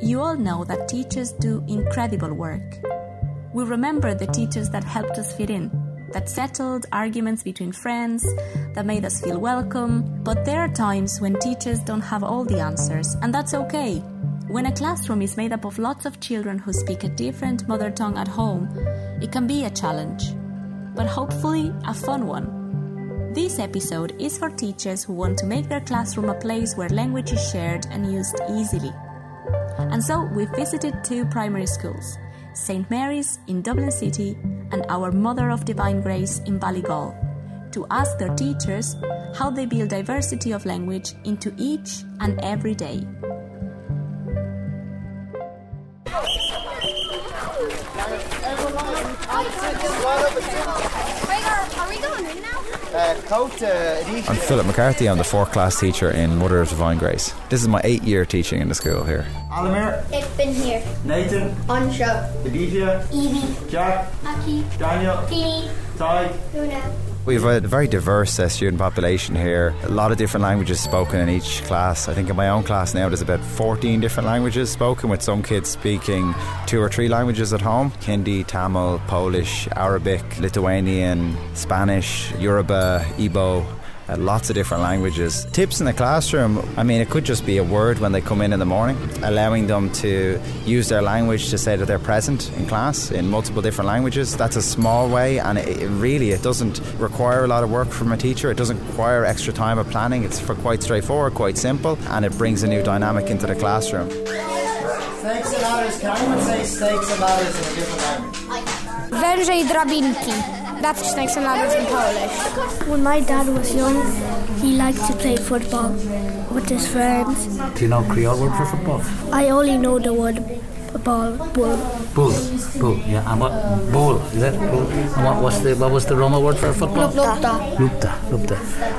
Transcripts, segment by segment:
You all know that teachers do incredible work. We remember the teachers that helped us fit in, that settled arguments between friends, that made us feel welcome. But there are times when teachers don't have all the answers, and that's okay. When a classroom is made up of lots of children who speak a different mother tongue at home, it can be a challenge, but hopefully a fun one. This episode is for teachers who want to make their classroom a place where language is shared and used easily. And so we visited two primary schools St. Mary's in Dublin City and our Mother of Divine Grace in Ballygall to ask their teachers how they build diversity of language into each and every day. Uh, uh, I'm Philip McCarthy. I'm the fourth class teacher in Mother of Divine Grace. This is my eight year teaching in the school here. Alamir, Ik ben hier. Nathan, Ansha. Aditya, Evie. Jack, Aki. Daniel, Kini. Ty. Luna. We have a very diverse uh, student population here. A lot of different languages spoken in each class. I think in my own class now there's about 14 different languages spoken, with some kids speaking two or three languages at home Hindi, Tamil, Polish, Arabic, Lithuanian, Spanish, Yoruba, Igbo. Uh, lots of different languages. Tips in the classroom I mean, it could just be a word when they come in in the morning, allowing them to use their language to say that they're present in class in multiple different languages. That's a small way, and it, it really it doesn't require a lot of work from a teacher. It doesn't require extra time of planning. It's for quite straightforward, quite simple, and it brings a new dynamic into the classroom. Steaks and ladders. Can anyone say steaks and ladders in a different language? Węże i drabinki. That's snakes and ladders in Polish. When my dad was young, he liked to play football with his friends. Do you know Creole word for football? I only know the word ball, bull. Bull. Bull, yeah. And what bull, is that bull? And what was the what was the Roma word for football? Lupta. Lupta. Lupta.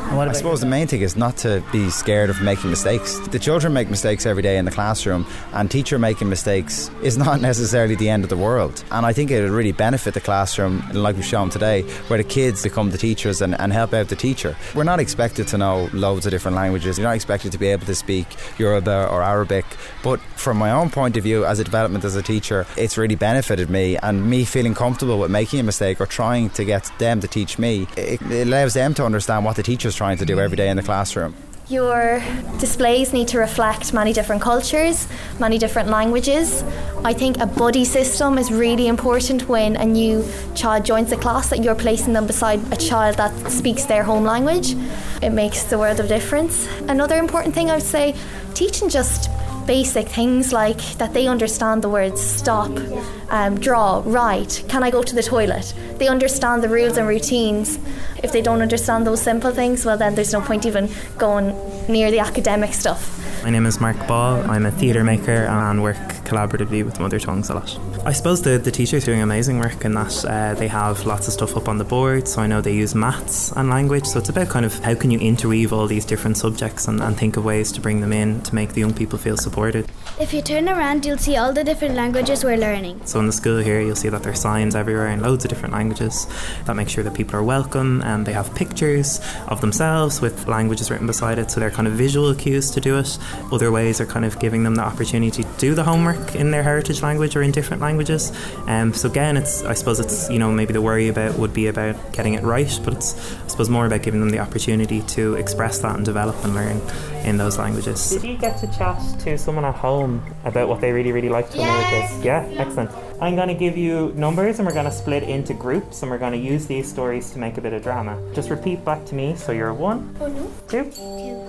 And I suppose the main thing is not to be scared of making mistakes. The children make mistakes every day in the classroom, and teacher making mistakes is not necessarily the end of the world. And I think it would really benefit the classroom, like we've shown today, where the kids become the teachers and, and help out the teacher. We're not expected to know loads of different languages. You're not expected to be able to speak Yoruba or Arabic. But from my own point of view, as a development as a teacher, it's really benefited me, and me feeling comfortable with making a mistake or trying to get them to teach me, it, it allows them to understand what the teacher's trying to do every day in the classroom. Your displays need to reflect many different cultures, many different languages. I think a buddy system is really important when a new child joins the class that you're placing them beside a child that speaks their home language. It makes the world of difference. Another important thing I would say teaching just basic things like that they understand the words stop, um, draw, write, can I go to the toilet? They understand the rules and routines. If they don't understand those simple things, well, then there's no point even going near the academic stuff. My name is Mark Ball. I'm a theatre maker and work collaboratively with Mother Tongues a lot. I suppose the, the teachers doing amazing work in that uh, they have lots of stuff up on the board. So I know they use maths and language. So it's about kind of how can you interweave all these different subjects and, and think of ways to bring them in to make the young people feel supported. If you turn around, you'll see all the different languages we're learning. So in the school here, you'll see that there's signs everywhere in loads of different languages that make sure that people are welcome and they have pictures of themselves with languages written beside it. So they're kind of visual cues to do it. Other ways are kind of giving them the opportunity to do the homework in their heritage language or in different languages. Um, so again, it's I suppose it's you know maybe the worry about would be about getting it right, but it's I suppose more about giving them the opportunity to express that and develop and learn in those languages. Did you get to chat to someone at home about what they really really liked when they were kids? Yeah, excellent. I'm going to give you numbers and we're going to split into groups and we're going to use these stories to make a bit of drama. Just repeat back to me. So you're one, oh, two,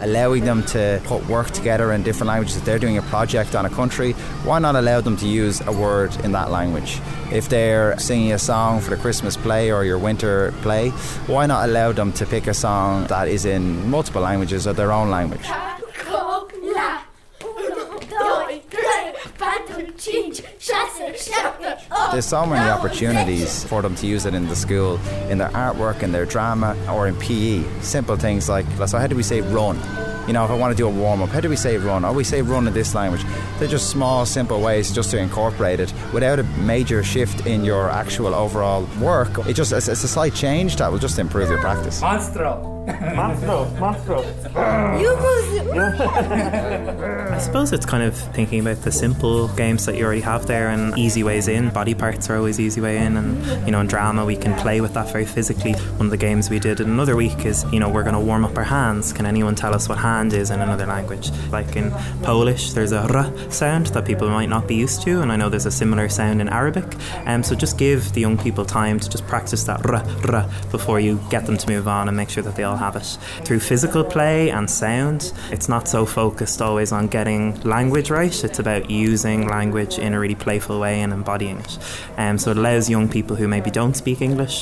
allowing them to put work together in different languages. If they're doing a project on a country, why not allow them to use a word in that language? If they're singing a song for the Christmas play or your winter play, why not allow them to pick a song that is in multiple languages or their own language? There's so many opportunities for them to use it in the school, in their artwork, in their drama, or in PE. Simple things like, so how do we say run? You know, if I want to do a warm up, how do we say run? Or we say run in this language. They're just small, simple ways just to incorporate it without a major shift in your actual overall work. It just it's, it's a slight change that will just improve your practice. Monstro. Monstro, monstro. I suppose it's kind of thinking about the simple games that you already have there and easy ways in. Body parts are always easy way in, and you know, in drama we can play with that very physically. One of the games we did in another week is, you know, we're going to warm up our hands. Can anyone tell us what hand is in another language? Like in Polish, there's a r sound that people might not be used to, and I know there's a similar sound in Arabic. Um, so just give the young people time to just practice that r r before you get them to move on and make sure that they all have it. Through physical play and sound, it's not so focused always on getting language right. It's about using language in a really playful way and embodying it. Um, so it allows young people who maybe don't speak English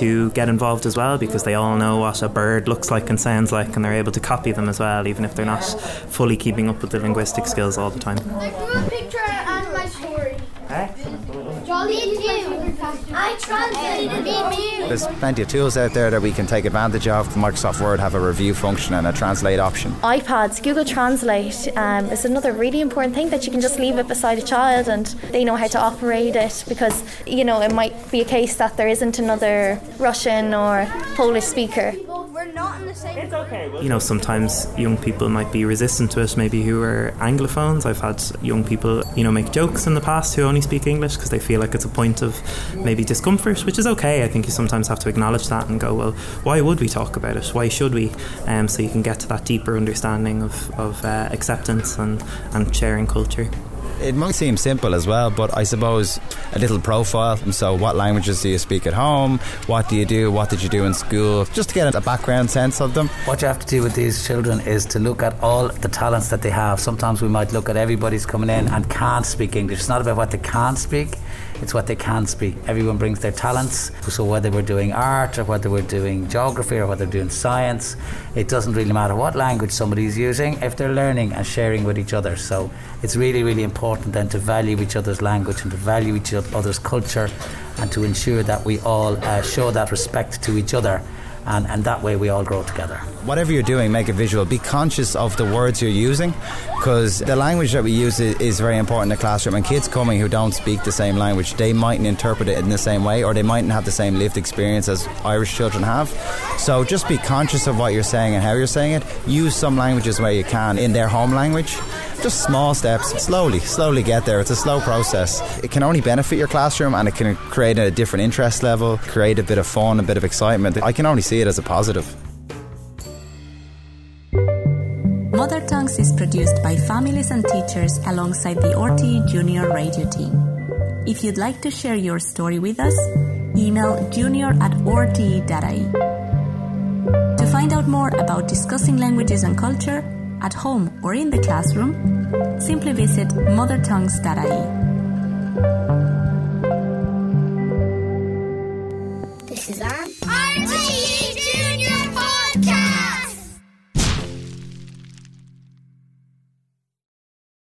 to get involved as well because they all know what a bird looks like and sounds like and they're able to copy them as well, even if they're not fully keeping up with the linguistic skills all the time. I drew picture and my story. Jolly you. I translated it. There's plenty of tools out there that we can take advantage of. Microsoft Word have a review function and a translate option. iPads, Google Translate um, is another really important thing that you can just leave it beside a child and they know how to operate it because, you know, it might be a case that there isn't another Russian or Polish speaker. We're not in the same. It's okay. You know, sometimes young people might be resistant to it, maybe who are Anglophones. I've had young people, you know, make jokes in the past who only speak English because they feel like it's a point of maybe discomfort, which is okay. I think you sometimes have to acknowledge that and go, well, why would we talk about it? Why should we? Um, so you can get to that deeper understanding of, of uh, acceptance and, and sharing culture. It might seem simple as well, but I suppose a little profile. So, what languages do you speak at home? What do you do? What did you do in school? Just to get a background sense of them. What you have to do with these children is to look at all the talents that they have. Sometimes we might look at everybody's coming in and can't speak English. It's not about what they can't speak, it's what they can speak. Everyone brings their talents. So whether we're doing art or whether we're doing geography or whether we're doing science, it doesn't really matter what language somebody's using if they're learning and sharing with each other. So it's really, really important then to value each other's language and to value each other's culture and to ensure that we all uh, show that respect to each other and, and that way we all grow together. Whatever you're doing, make it visual. Be conscious of the words you're using because the language that we use is, is, very important in the classroom. And kids coming who don't speak the same language, they mightn't interpret it in the same way or they mightn't have the same lived experience as Irish children have. So just be conscious of what you're saying and how you're saying it. Use some languages where you can in their home language just small steps, slowly, slowly get there. It's a slow process. It can only benefit your classroom and it can create a different interest level, create a bit of fun, a bit of excitement. I can only see it as a positive. Mother Tongues is produced by families and teachers alongside the RTE Junior radio team. If you'd like to share your story with us, email junior at rte.ie. To find out more about discussing languages and culture, at home or in the classroom, simply visit mothertongues.ie.